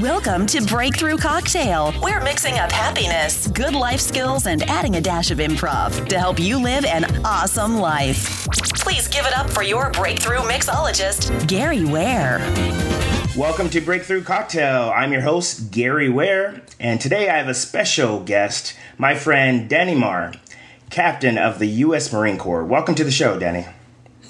Welcome to Breakthrough Cocktail. We're mixing up happiness, good life skills, and adding a dash of improv to help you live an awesome life. Please give it up for your breakthrough mixologist, Gary Ware. Welcome to Breakthrough Cocktail. I'm your host, Gary Ware, and today I have a special guest, my friend Danny Marr, captain of the U.S. Marine Corps. Welcome to the show, Danny.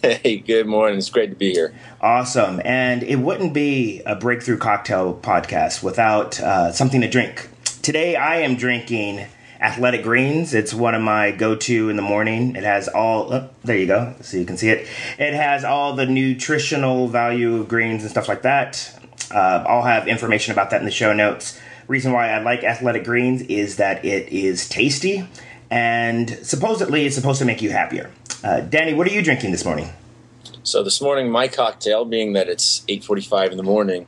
Hey, good morning. It's great to be here. Awesome. And it wouldn't be a Breakthrough Cocktail podcast without uh, something to drink. Today I am drinking Athletic Greens. It's one of my go to in the morning. It has all, oh, there you go, so you can see it. It has all the nutritional value of greens and stuff like that. Uh, I'll have information about that in the show notes. Reason why I like Athletic Greens is that it is tasty and supposedly it's supposed to make you happier. Uh, Danny, what are you drinking this morning? So this morning, my cocktail, being that it's 8:45 in the morning,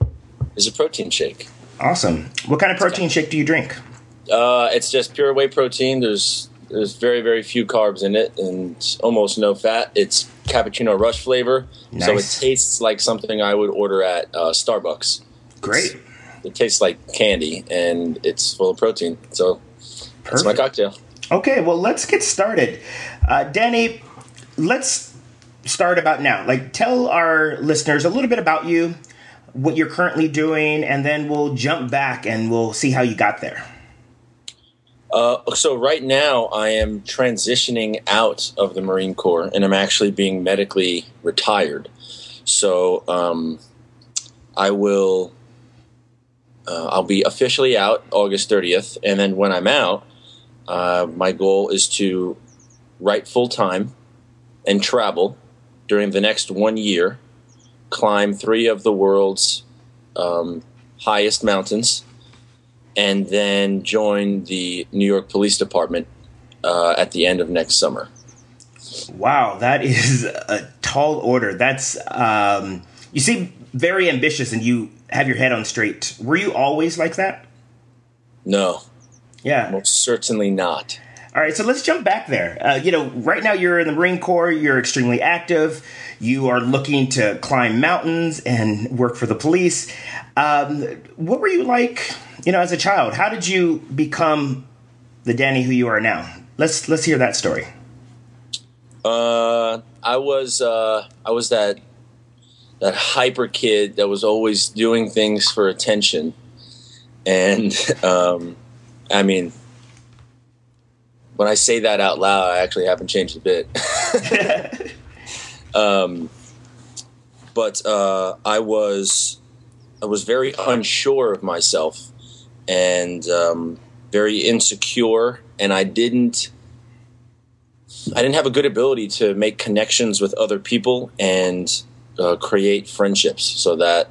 is a protein shake. Awesome. What kind of protein shake do you drink? Uh, it's just pure whey protein. There's there's very very few carbs in it and almost no fat. It's cappuccino rush flavor, nice. so it tastes like something I would order at uh, Starbucks. Great. It's, it tastes like candy and it's full of protein. So Perfect. that's my cocktail. Okay, well let's get started. Uh, Danny, let's start about now. Like, tell our listeners a little bit about you, what you're currently doing, and then we'll jump back and we'll see how you got there. Uh, so right now I am transitioning out of the Marine Corps and I'm actually being medically retired. So um, I will uh, I'll be officially out August 30th, and then when I'm out, uh, my goal is to write full time and travel during the next one year, climb three of the world's um, highest mountains, and then join the New York Police Department uh, at the end of next summer. Wow, that is a tall order. That's um, you seem very ambitious, and you have your head on straight. Were you always like that? No. Yeah. Most certainly not. All right, so let's jump back there. Uh, you know, right now you're in the Marine Corps, you're extremely active, you are looking to climb mountains and work for the police. Um, what were you like, you know, as a child? How did you become the Danny who you are now? Let's let's hear that story. Uh, I was uh, I was that that hyper kid that was always doing things for attention, and um, I mean, when I say that out loud, I actually haven't changed a bit. um, but uh, I was I was very unsure of myself and um, very insecure, and I didn't I didn't have a good ability to make connections with other people and uh, create friendships. So that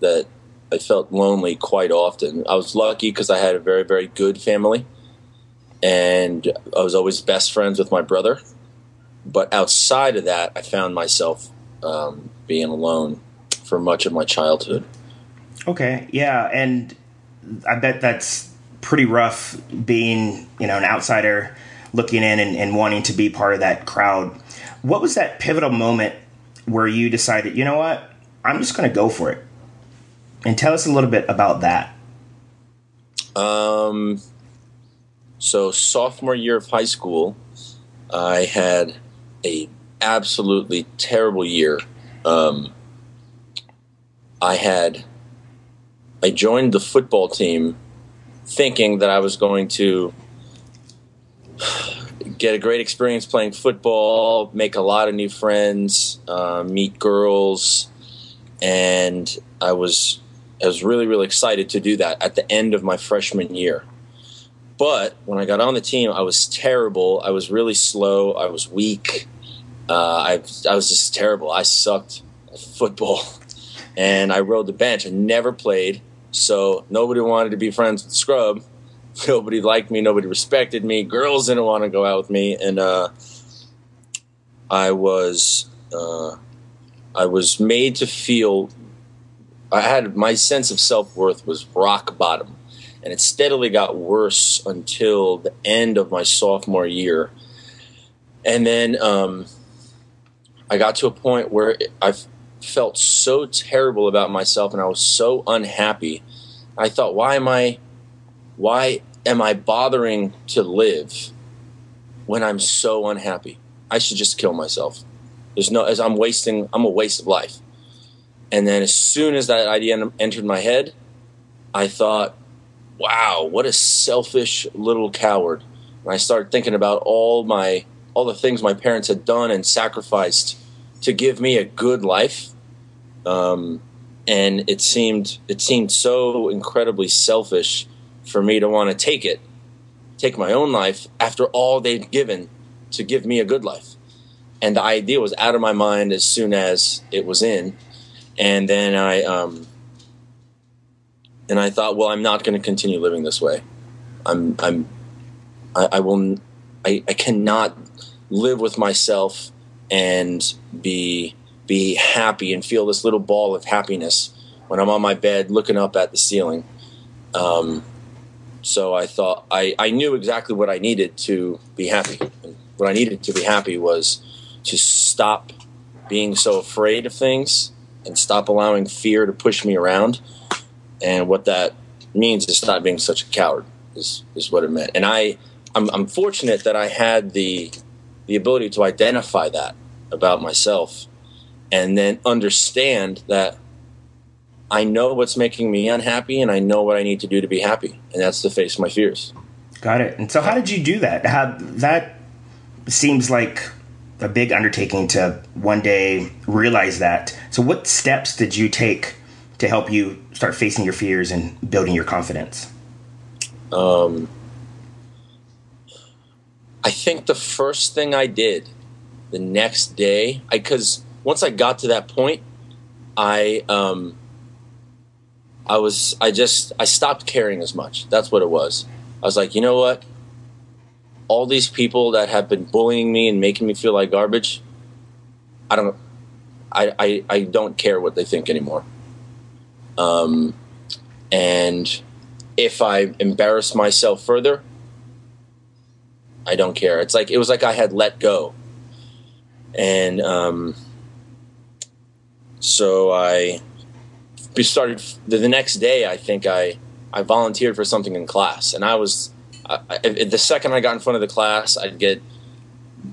that I felt lonely quite often. I was lucky because I had a very very good family and I was always best friends with my brother. But outside of that, I found myself um, being alone for much of my childhood. Okay, yeah, and I bet that's pretty rough being, you know, an outsider looking in and, and wanting to be part of that crowd. What was that pivotal moment where you decided, you know what, I'm just going to go for it? And tell us a little bit about that. Um, so sophomore year of high school, I had a absolutely terrible year. Um, I had I joined the football team thinking that I was going to get a great experience playing football, make a lot of new friends, uh, meet girls, and I was I was really really excited to do that at the end of my freshman year. But when I got on the team, I was terrible. I was really slow. I was weak. Uh, I, I was just terrible. I sucked at football. And I rode the bench. I never played. So nobody wanted to be friends with Scrub. Nobody liked me. Nobody respected me. Girls didn't want to go out with me. And uh, I was. Uh, I was made to feel I had my sense of self worth was rock bottom and it steadily got worse until the end of my sophomore year. And then um, I got to a point where I felt so terrible about myself and I was so unhappy I thought, why am I, why am I bothering to live when I'm so unhappy? I should just kill myself. There's no, as I'm wasting, I'm a waste of life. And then as soon as that idea entered my head, I thought, wow, what a selfish little coward. And I started thinking about all my, all the things my parents had done and sacrificed to give me a good life. Um, and it seemed it seemed so incredibly selfish for me to want to take it, take my own life after all they'd given to give me a good life. And the idea was out of my mind as soon as it was in. And then I um, and I thought, well, I'm not going to continue living this way. I'm I'm I, I will I, I cannot live with myself and be be happy and feel this little ball of happiness when I'm on my bed looking up at the ceiling. Um, so I thought I, I knew exactly what I needed to be happy. And what I needed to be happy was to stop being so afraid of things and stop allowing fear to push me around. And what that means is stop being such a coward is, is what it meant. And I, I'm, I'm fortunate that I had the, the ability to identify that about myself and then understand that I know what's making me unhappy and I know what I need to do to be happy, and that's to face my fears. Got it. And so, how did you do that? How, that seems like a big undertaking to one day realize that. So, what steps did you take to help you start facing your fears and building your confidence? Um, I think the first thing I did the next day, because once I got to that point, I um, I was I just I stopped caring as much. That's what it was. I was like, you know what? All these people that have been bullying me and making me feel like garbage, I don't I I, I don't care what they think anymore. Um and if I embarrass myself further, I don't care. It's like it was like I had let go. And um so I started the next day. I think I I volunteered for something in class, and I was I, I, the second I got in front of the class, I'd get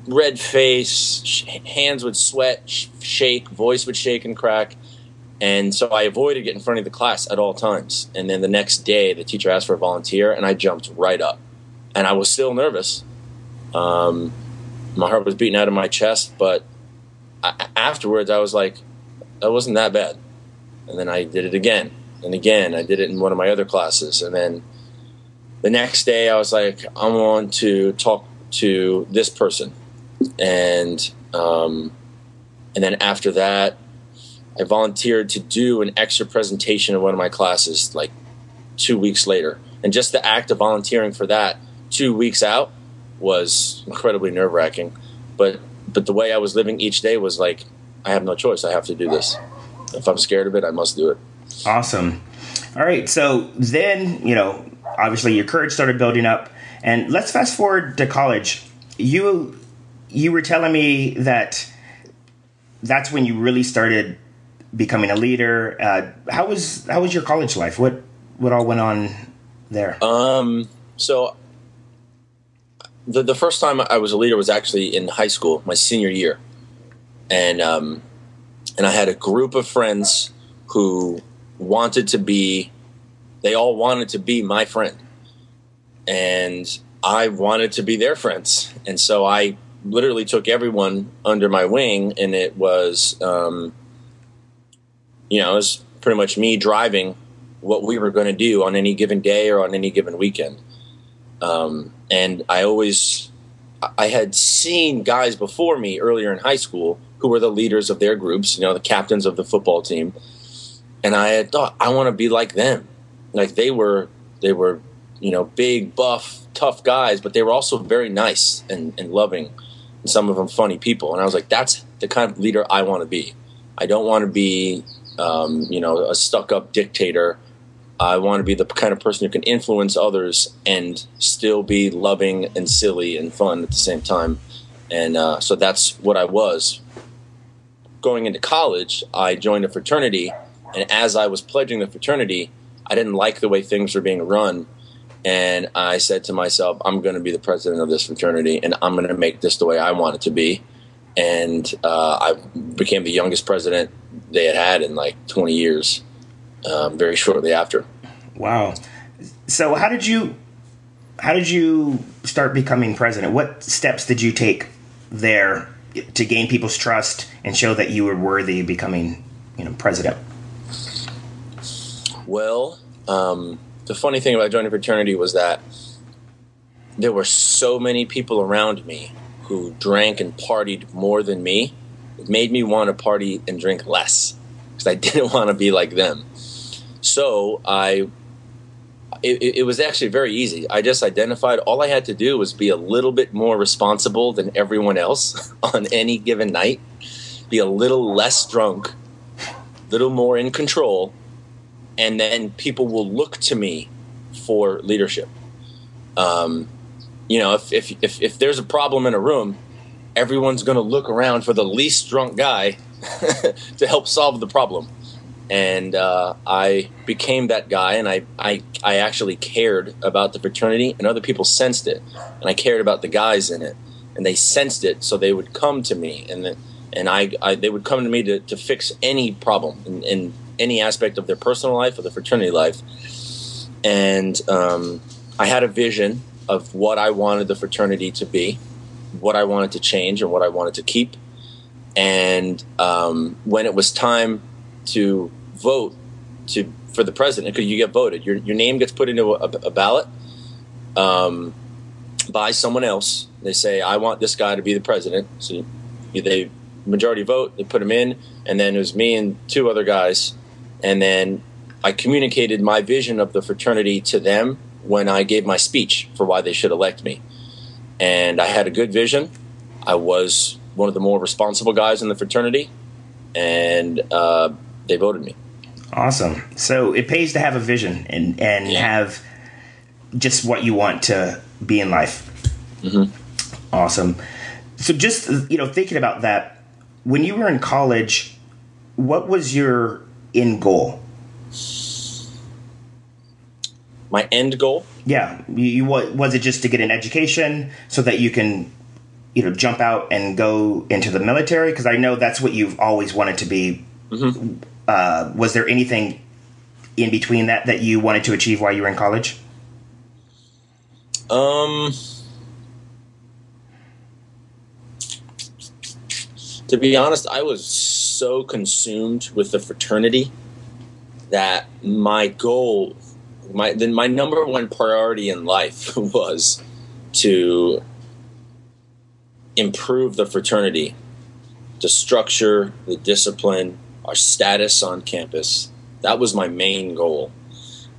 red face, hands would sweat, sh- shake, voice would shake and crack. And so I avoided getting in front of the class at all times. And then the next day, the teacher asked for a volunteer, and I jumped right up. And I was still nervous. Um, my heart was beating out of my chest, but I, afterwards, I was like, that wasn't that bad and then I did it again and again. I did it in one of my other classes, and then the next day I was like, I want to talk to this person, and um, and then after that, I volunteered to do an extra presentation in one of my classes like two weeks later, and just the act of volunteering for that two weeks out was incredibly nerve wracking, but but the way I was living each day was like, I have no choice. I have to do this if I'm scared of it, I must do it. Awesome. All right. So then, you know, obviously your courage started building up, and let's fast forward to college. You you were telling me that that's when you really started becoming a leader. Uh, how was how was your college life? What what all went on there? Um. So the the first time I was a leader was actually in high school, my senior year, and um, and I had a group of friends who wanted to be, they all wanted to be my friend. And I wanted to be their friends. And so I literally took everyone under my wing, and it was, um, you know, it was pretty much me driving what we were going to do on any given day or on any given weekend. Um, and I always, I had seen guys before me earlier in high school who were the leaders of their groups, you know, the captains of the football team. And I had thought I want to be like them. Like they were they were, you know, big, buff, tough guys, but they were also very nice and, and loving and some of them funny people. And I was like, that's the kind of leader I want to be. I don't want to be um, you know, a stuck up dictator. I want to be the kind of person who can influence others and still be loving and silly and fun at the same time. And uh, so that's what I was going into college, I joined a fraternity, and as I was pledging the fraternity, I didn't like the way things were being run. And I said to myself, I'm going to be the president of this fraternity and I'm going to make this the way I want it to be. And uh, I became the youngest president they had had in like 20 years, um, very shortly after. Wow. So how did you how did you start becoming president? What steps did you take there to gain people's trust and show that you were worthy of becoming, you know, president? Well, um, the funny thing about joining fraternity was that there were so many people around me who drank and partied more than me. It made me want to party and drink less because I didn't want to be like them. So I, it, it, was actually very easy. I just identified all I had to do was be a little bit more responsible than everyone else on any given night, be a little less drunk, a little more in control, and then people will look to me for leadership. Um, you know, if, if, if, if there's a problem in a room, everyone's going to look around for the least drunk guy to help solve the problem. And uh, I became that guy, and I, I, I actually cared about the fraternity, and other people sensed it. And I cared about the guys in it, and they sensed it, so they would come to me, and, the, and I, I, they would come to me to, to fix any problem. And, and any aspect of their personal life or their fraternity life. And um, I had a vision of what I wanted the fraternity to be, what I wanted to change, and what I wanted to keep. And um, when it was time to vote to for the president, because you get voted, your your name gets put into a, a ballot um, by someone else. They say, "I want this guy to be the president." So they majority vote, they put him in, and then it was me and two other guys and then I communicated my vision of the fraternity to them when I gave my speech for why they should elect me. And I had a good vision. I was one of the more responsible guys in the fraternity, and uh, they voted me. Awesome. So it pays to have a vision and and yeah. have just what you want to be in life. Mm-hmm. Awesome. So just you know, thinking about that, when you were in college, what was your end goal? My end goal? Yeah, you, you was it just to get an education so that you can you know jump out and go into the military because I know that's what you've always wanted to be. Mm-hmm. Uh, was there anything in between that that you wanted to achieve while you were in college? Um, to be honest, I was so consumed with the fraternity that my goal, my then my number one priority in life was to improve the fraternity, the structure, the discipline, our status on campus. That was my main goal,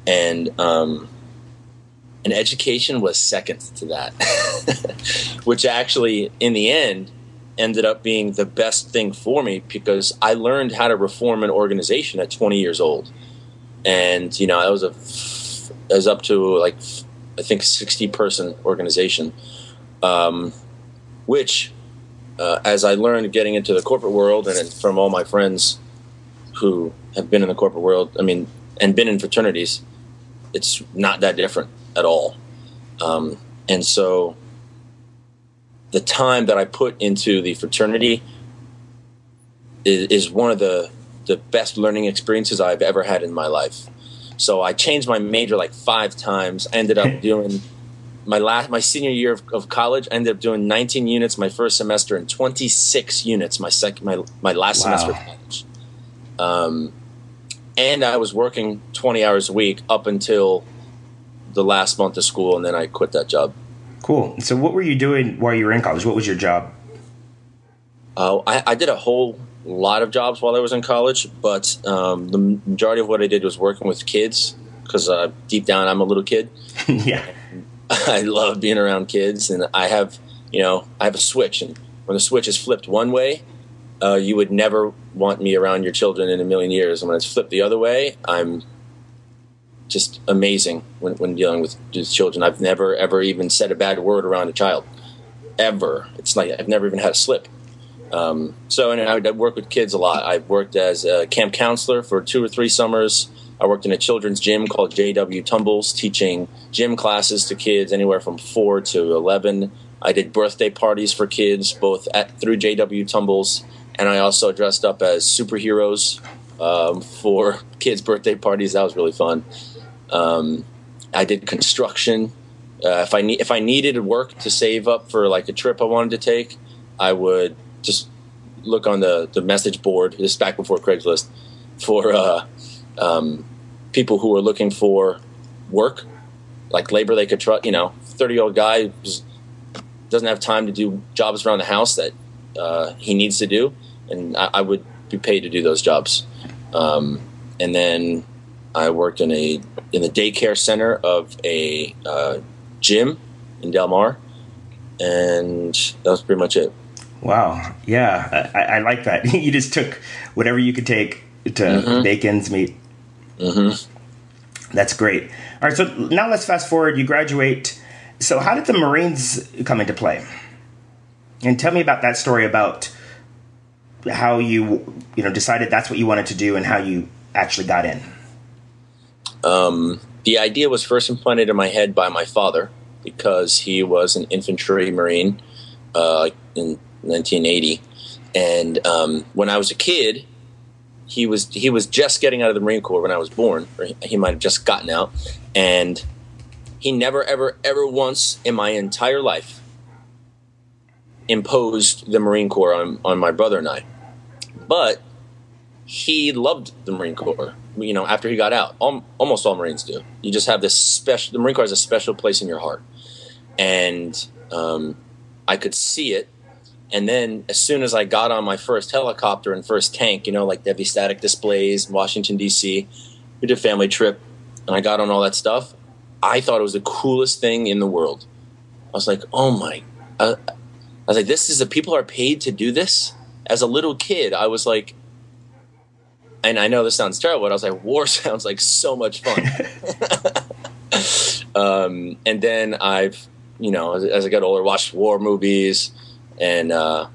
and um, and education was second to that, which actually, in the end, ended up being the best thing for me because I learned how to reform an organization at 20 years old, and you know I was a I was up to like I think 60 person organization, um, which uh, as I learned getting into the corporate world and from all my friends who have been in the corporate world, I mean, and been in fraternities, it's not that different at all. Um, and so the time that I put into the fraternity is, is one of the the best learning experiences I've ever had in my life. So I changed my major like five times. I ended up doing my last my senior year of, of, college. I ended up doing 19 units my first semester and 26 units my second my my last wow. semester of college. Um, and I was working 20 hours a week up until the last month of school, and then I quit that job. Cool. So, what were you doing while you were in college? What was your job? Uh, I, I, did a whole lot of jobs while I was in college, but um, the majority of what I did was working with kids because uh, deep down I'm a little kid. yeah. I love being around kids, and I have, you know, I have a switch, and when the switch is flipped one way, uh, you would never want me around your children in a million years. And when it's flipped the other way, I'm just amazing when, when dealing with children. I've never ever even said a bad word around a child, ever. It's like I've never even had a slip. Um, so, and I, I work with kids a lot. I've worked as a camp counselor for two or three summers. I worked in a children's gym called JW Tumbles, teaching gym classes to kids anywhere from four to eleven. I did birthday parties for kids, both at through JW Tumbles, and I also dressed up as superheroes um, for kids' birthday parties. That was really fun. Um, I did construction. Uh, if I need if I needed work to save up for like a trip I wanted to take, I would just look on the the message board. This back before Craigslist for uh, um, people who were looking for work, like labor they could trust. You know, thirty year old guy doesn't have time to do jobs around the house that uh, he needs to do, and I, I, would be paid to do those jobs. Um, and then I worked in a in the daycare center of a uh, gym in Del Mar, and that was pretty much it. Wow, yeah, I, I like that. you just took whatever you could take to mm-hmm. make ends meet. Mm-hmm. That's great. All right, so now let's fast forward. You graduate. So, how did the Marines come into play? And tell me about that story about how you you know decided that's what you wanted to do and how you actually got in. Um, the idea was first implanted in my head by my father because he was an infantry marine uh, in 1980, and um, when I was a kid, he was he was just getting out of the Marine Corps when I was born, or he might have just gotten out, and he never ever ever once in my entire life imposed the Marine Corps on, on my brother and I, but he loved the Marine Corps. You know, after he got out, all, almost all Marines do. You just have this special. The Marine Corps has a special place in your heart, and um, I could see it. And then, as soon as I got on my first helicopter and first tank, you know, like the static displays, Washington D.C., we did a family trip, and I got on all that stuff. I thought it was the coolest thing in the world. I was like, oh my! Uh, I was like, this is the people are paid to do this. As a little kid, I was like, and I know this sounds terrible, but I was like, war sounds like so much fun. um, and then I've, you know, as, as, I got older, watched war movies, and uh,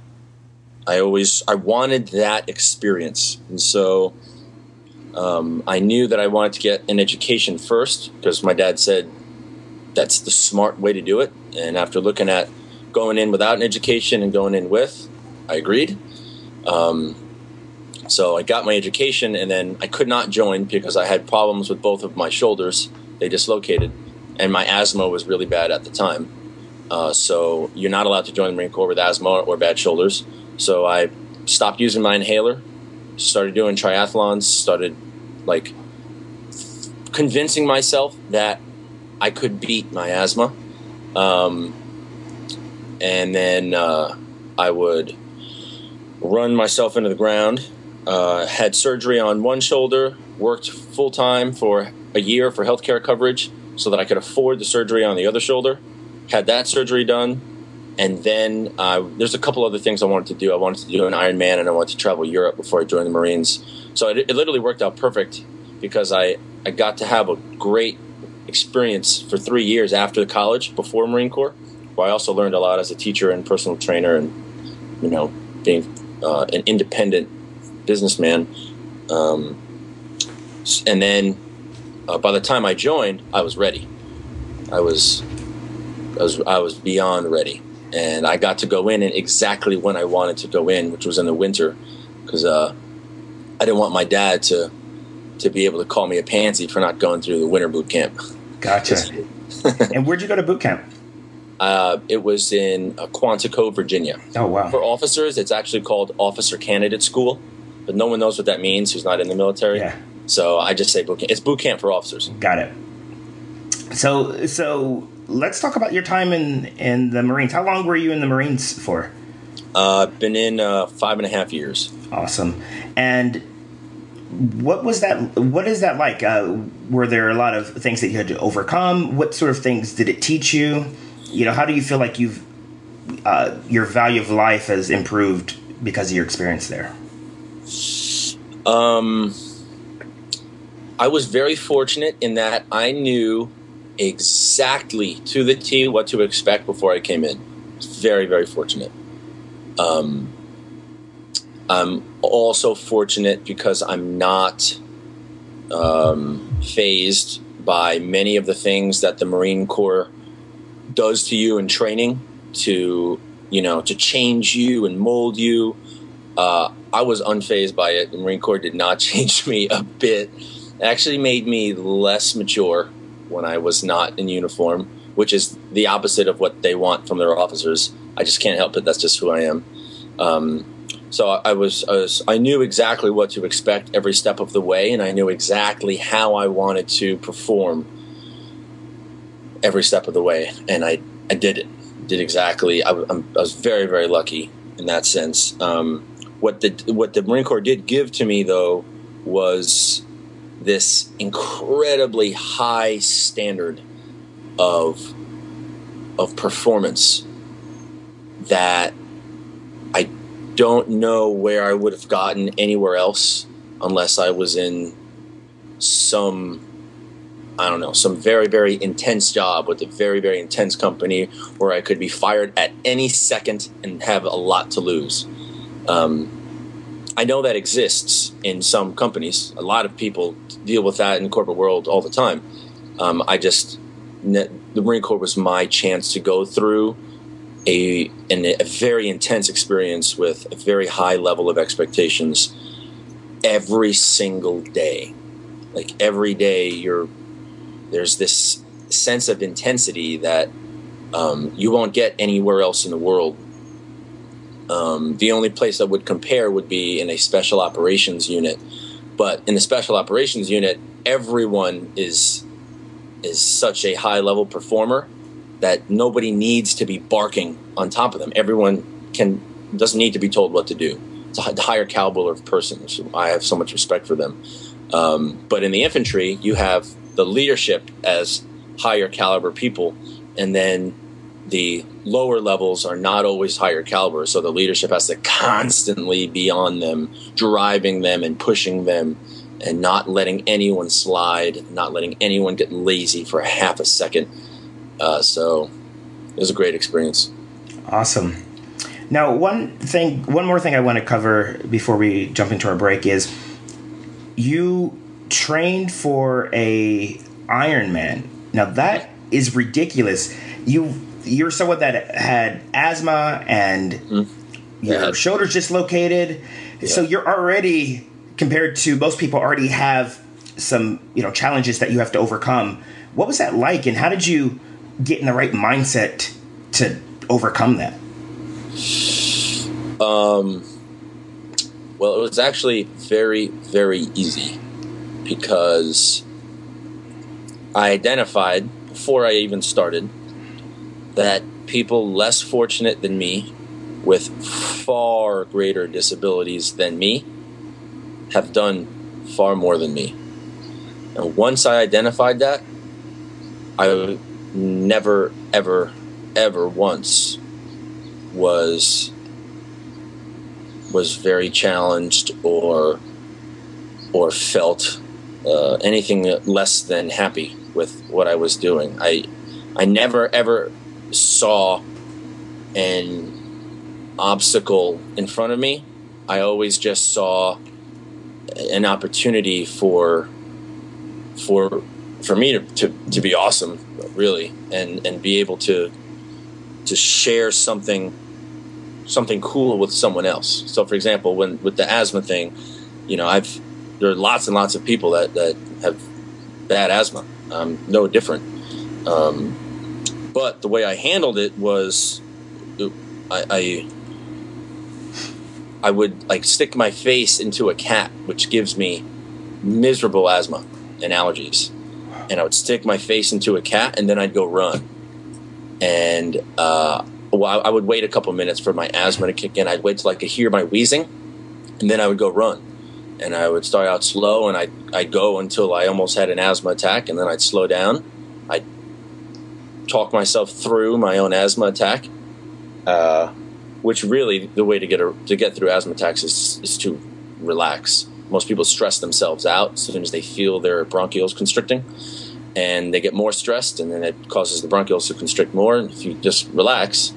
I always I wanted that experience, and so um, I knew that I wanted to get an education first because my dad said that's the smart way to do it. And after looking at going in without an education and going in with, I agreed. Um, so I got my education, and then I could not join because I had problems with both of my shoulders. They dislocated, and my asthma was really bad at the time. Uh, so you're not allowed to join the Marine Corps with asthma or bad shoulders. So I stopped using my inhaler, started doing triathlons, started like convincing myself that I could beat my asthma. Um, and then uh, I would run myself into the ground uh, had surgery on one shoulder, worked full time for a year for healthcare coverage so that I could afford the surgery on the other shoulder. Had that surgery done, and then uh, there's a couple other things I wanted to do. I wanted to do an Ironman, and I wanted to travel Europe before I joined the Marines. So it, it literally worked out perfect because I I got to have a great experience for three years after college before Marine Corps, where I also learned a lot as a teacher and personal trainer, and you know being uh, an independent businessman. Um, and then uh, by the time I joined, I was ready. I was, I was, I was beyond ready, and I got to go in and exactly when I wanted to go in, which was in the winter, because uh, I didn't want my dad to to be able to call me a pansy for not going through the winter boot camp. Gotcha. and where'd you go to boot camp? Uh, it was in uh, Quantico, Virginia. Oh wow! For officers, it's actually called Officer Candidate School but no one knows what that means who's not in the military. Yeah. So I just say boot camp. It's boot camp for officers. Got it. So so let's talk about your time in in the Marines. How long were you in the Marines for? Uh, I've been in uh, five and a half years. Awesome. And what was that? What is that like? Uh, were there a lot of things that you had to overcome? What sort of things did it teach you? You know, how do you feel like you've uh, your value of life has improved because of your experience there? Um, I was very fortunate in that I knew exactly to the T what to expect before I came in. Very, very fortunate. Um, I'm also fortunate because I'm not um, phased by many of the things that the Marine Corps does to you in training to you know to change you and mold you. Uh, I was unfazed by it. The Marine Corps did not change me a bit. It actually made me less mature when I was not in uniform, which is the opposite of what they want from their officers. I just can't help it. That's just who I am. Um, so I was, I was, I knew exactly what to expect every step of the way, and I knew exactly how I wanted to perform every step of the way, and I, I did it. Did exactly. I, I was very, very lucky in that sense. Um, what the what the Marine Corps did give to me though was this incredibly high standard of of performance that I don't know where I would have gotten anywhere else unless I was in some I don't know, some very, very intense job with a very, very intense company where I could be fired at any second and have a lot to lose. Um, I know that exists in some companies. A lot of people deal with that in the corporate world all the time. Um, I just, the Marine Corps was my chance to go through a, an, a very intense experience with a very high level of expectations every single day. Like every day, you're there's this sense of intensity that um, you won't get anywhere else in the world. Um, the only place that would compare would be in a special operations unit, but in the special operations unit, everyone is is such a high level performer that nobody needs to be barking on top of them. Everyone can doesn't need to be told what to do. It's a higher caliber of person. So I have so much respect for them. Um, but in the infantry, you have the leadership as higher caliber people, and then the lower levels are not always higher caliber. So the leadership has to constantly be on them, driving them and pushing them, and not letting anyone slide, not letting anyone get lazy for a half a second. Uh, so it was a great experience. Awesome. Now, one thing, one more thing I want to cover before we jump into our break is you trained for a Ironman. Now that is ridiculous. You you're someone that had asthma and mm. your yeah. shoulders dislocated, yeah. so you're already compared to most people already have some you know challenges that you have to overcome. What was that like, and how did you get in the right mindset to overcome that? Um. Well, it was actually very, very easy because I identified before I even started that people less fortunate than me with far greater disabilities than me have done far more than me. And once I identified that, I never, ever, ever once was was very challenged or or felt uh, anything less than happy with what I was doing. I I never ever saw an obstacle in front of me. I always just saw an opportunity for for for me to, to, to be awesome really and and be able to to share something something cool with someone else. So for example, when with the asthma thing, you know, I've there are lots and lots of people that, that have bad asthma. Um, no different. Um, but the way I handled it was, I, I, I would like stick my face into a cat, which gives me miserable asthma and allergies, and I would stick my face into a cat, and then I'd go run, and uh, well, I would wait a couple minutes for my asthma to kick in. I'd wait till I could hear my wheezing, and then I would go run and I would start out slow and I'd, I'd go until I almost had an asthma attack and then I'd slow down. I'd talk myself through my own asthma attack, uh, which really the way to get a, to get through asthma attacks is, is to relax. Most people stress themselves out as soon as they feel their bronchioles constricting and they get more stressed and then it causes the bronchioles to constrict more. And if you just relax,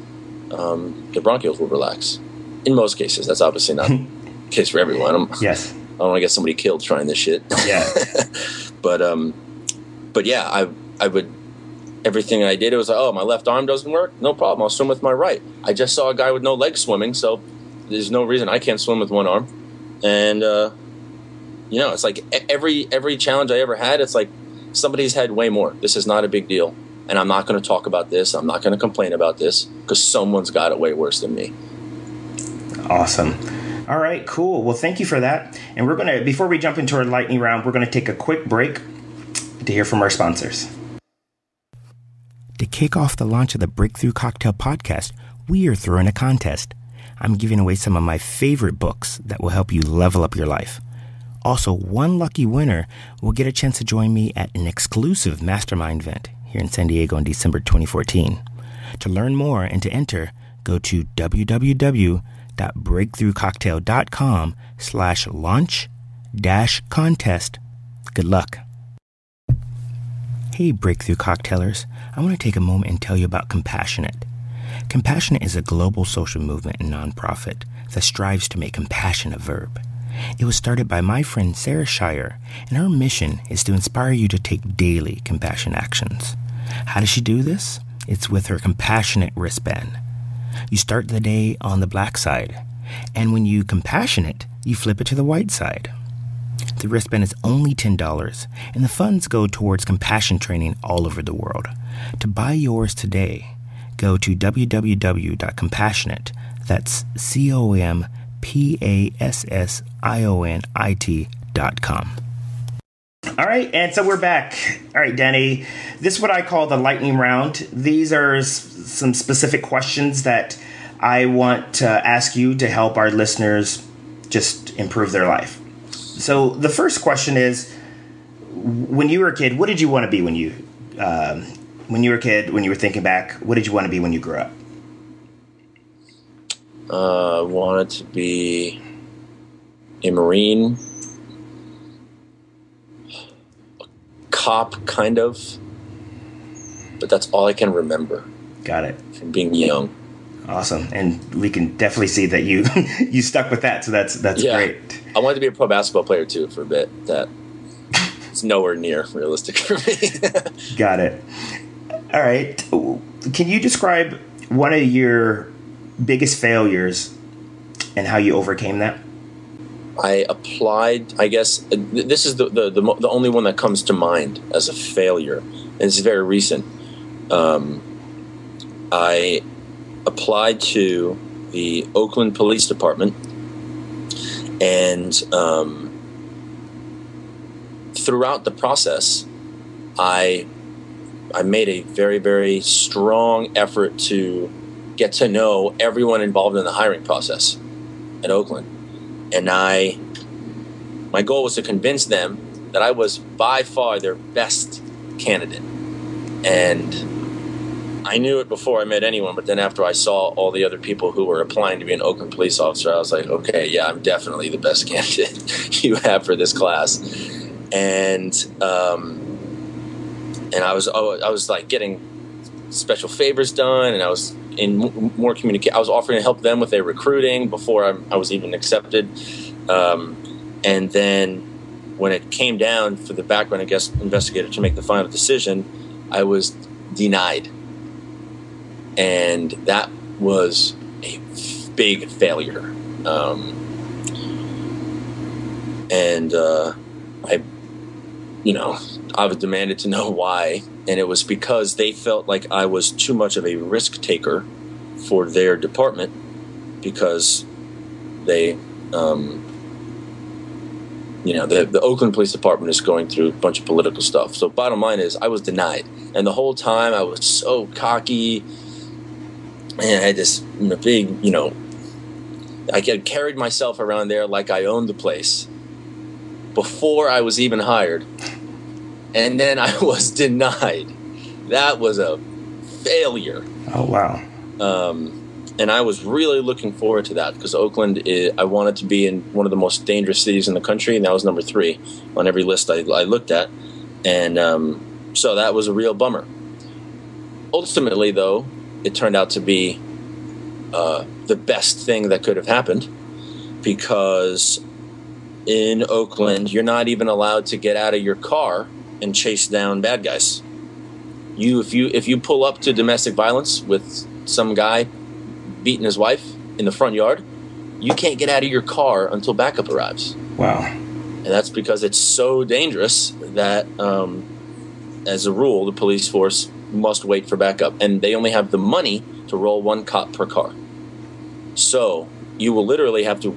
um, the bronchioles will relax. In most cases, that's obviously not the case for everyone. yes I don't want to get somebody killed trying this shit. Yeah. but um, but yeah, I I would everything I did. It was like, oh, my left arm doesn't work. No problem. I'll swim with my right. I just saw a guy with no legs swimming, so there's no reason I can't swim with one arm. And uh, you know, it's like every every challenge I ever had, it's like somebody's had way more. This is not a big deal, and I'm not going to talk about this. I'm not going to complain about this because someone's got it way worse than me. Awesome. All right, cool. Well, thank you for that. And we're going to, before we jump into our lightning round, we're going to take a quick break to hear from our sponsors. To kick off the launch of the Breakthrough Cocktail podcast, we are throwing a contest. I'm giving away some of my favorite books that will help you level up your life. Also, one lucky winner will get a chance to join me at an exclusive mastermind event here in San Diego in December 2014. To learn more and to enter, go to www.breakthroughcocktail.com slash launch dash contest. Good luck. Hey, Breakthrough Cocktailers. I want to take a moment and tell you about Compassionit. Compassionit is a global social movement and nonprofit that strives to make compassion a verb. It was started by my friend Sarah Shire, and her mission is to inspire you to take daily compassion actions. How does she do this? It's with her compassionate wristband. You start the day on the black side, and when you compassionate, you flip it to the white side. The wristband is only $10, and the funds go towards compassion training all over the world. To buy yours today, go to www.compassionit, that's C O M P A S S I O N I T dot com. All right, and so we're back. All right, Danny, this is what I call the lightning round. These are s- some specific questions that I want to ask you to help our listeners just improve their life. So the first question is, when you were a kid, what did you want to be when you, um, when you were a kid, when you were thinking back, what did you want to be when you grew up? Uh, wanted to be a marine, a cop, kind of. But that's all I can remember Got it. from being young. Awesome, and we can definitely see that you you stuck with that. So that's that's Yeah. great. I wanted to be a pro basketball player too for a bit. That it's nowhere near realistic for me. Got it. All right. Can you describe one of your biggest failures and how you overcame that? I applied. I guess uh, this is the the, the the only one that comes to mind as a failure, and it's very recent. Um, I applied to the Oakland Police Department, and um, throughout the process, I I made a very very strong effort to get to know everyone involved in the hiring process at Oakland and I my goal was to convince them that I was by far their best candidate. And I knew it before I met anyone, but then after I saw all the other people who were applying to be an Oakland police officer, I was like, okay, yeah, I'm definitely the best candidate you have for this class. And um, and I was oh, I was like getting special favors done, and I was in more communicate. I was offering to help them with their recruiting before I, I was even accepted. Um, and then when it came down for the background investigator to make the final decision, I was denied, and that was a big failure. Um, and uh, I, you know, I was demanded to know why, and it was because they felt like I was too much of a risk taker for their department because they, um, you know, the, the Oakland Police Department is going through a bunch of political stuff. So, bottom line is, I was denied, and the whole time I was so cocky, and I had this big, you know, I carried myself around there like I owned the place before I was even hired, and then I was denied. That was a failure. Oh wow. Um, and I was really looking forward to that because Oakland, is, I wanted to be in one of the most dangerous cities in the country, and that was number three on every list I, I looked at. And um, so that was a real bummer. Ultimately, though, it turned out to be uh, the best thing that could have happened because in Oakland, you're not even allowed to get out of your car and chase down bad guys. You if you if you pull up to domestic violence with some guy beating his wife in the front yard, you can't get out of your car until backup arrives. Wow. And that's because it's so dangerous that, um, as a rule, the police force must wait for backup, and they only have the money to roll one cop per car. So you will literally have to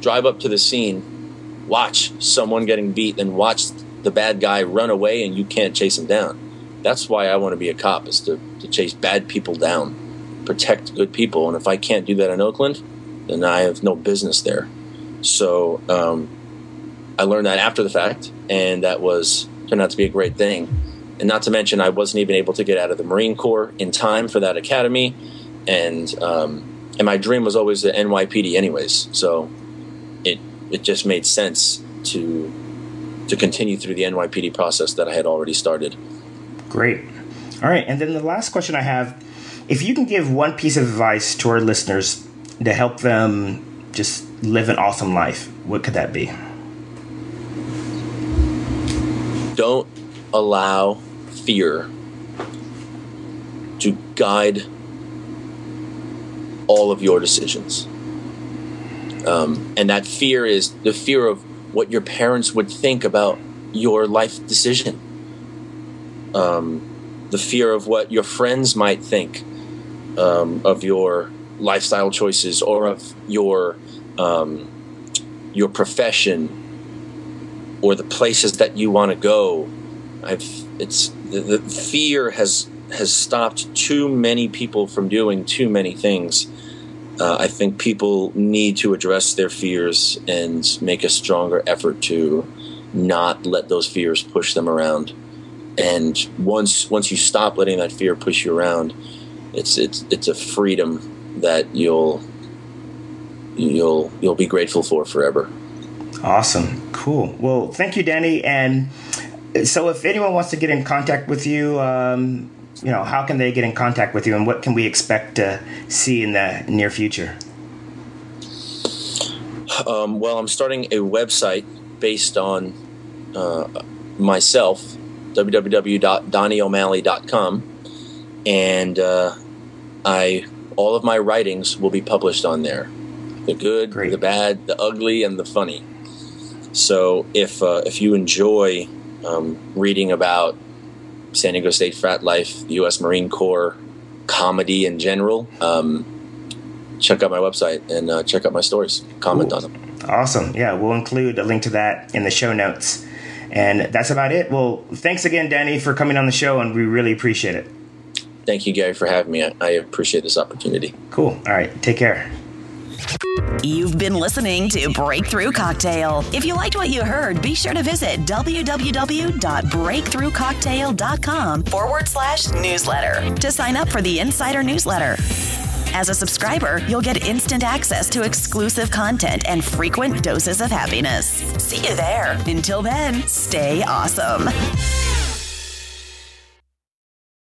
drive up to the scene, watch someone getting beat, and watch the bad guy run away, and you can't chase him down. That's why I want to be a cop is to, to chase bad people down, protect good people, and if I can't do that in Oakland, then I have no business there. So um, I learned that after the fact, and that was turned out to be a great thing. And not to mention, I wasn't even able to get out of the Marine Corps in time for that academy, and um, and my dream was always the NYPD, anyways. So it it just made sense to to continue through the NYPD process that I had already started. Great. All right, and then the last question I have: If you can give one piece of advice to our listeners to help them just live an awesome life, what could that be? Don't allow fear to guide all of your decisions. Um, and that fear is the fear of what your parents would think about your life decision. Um, the fear of what your friends might think um, of your lifestyle choices or of your um, your profession or the places that you want to go. I've it's the, the fear has has stopped too many people from doing too many things. Uh, I think people need to address their fears and make a stronger effort to not let those fears push them around. And once once you stop letting that fear push you around, it's it's it's a freedom that you'll you'll you'll be grateful for forever. Awesome, cool. Well, thank you, Danny. And so, if anyone wants to get in contact with you, um, you know, how can they get in contact with you, and what can we expect to see in the near future? Um, well, I'm starting a website based on uh, myself, www.donnieo'malley.com, and uh, I all of my writings will be published on there. The good, Great. the bad, the ugly, and the funny. So if uh, if you enjoy um, reading about San Diego State frat life, the U.S. Marine Corps, comedy in general, um, check out my website and uh, check out my stories. Comment Ooh. on them. Awesome. Yeah, we'll include a link to that in the show notes. And that's about it. Well, thanks again, Danny, for coming on the show, and we really appreciate it. Thank you, Gary, for having me. I, I appreciate this opportunity. Cool. All right. Take care. You've been listening to Breakthrough Cocktail. If you liked what you heard, be sure to visit www.breakthroughcocktail.com forward slash newsletter to sign up for the insider newsletter. As a subscriber, you'll get instant access to exclusive content and frequent doses of happiness. See you there. Until then, stay awesome.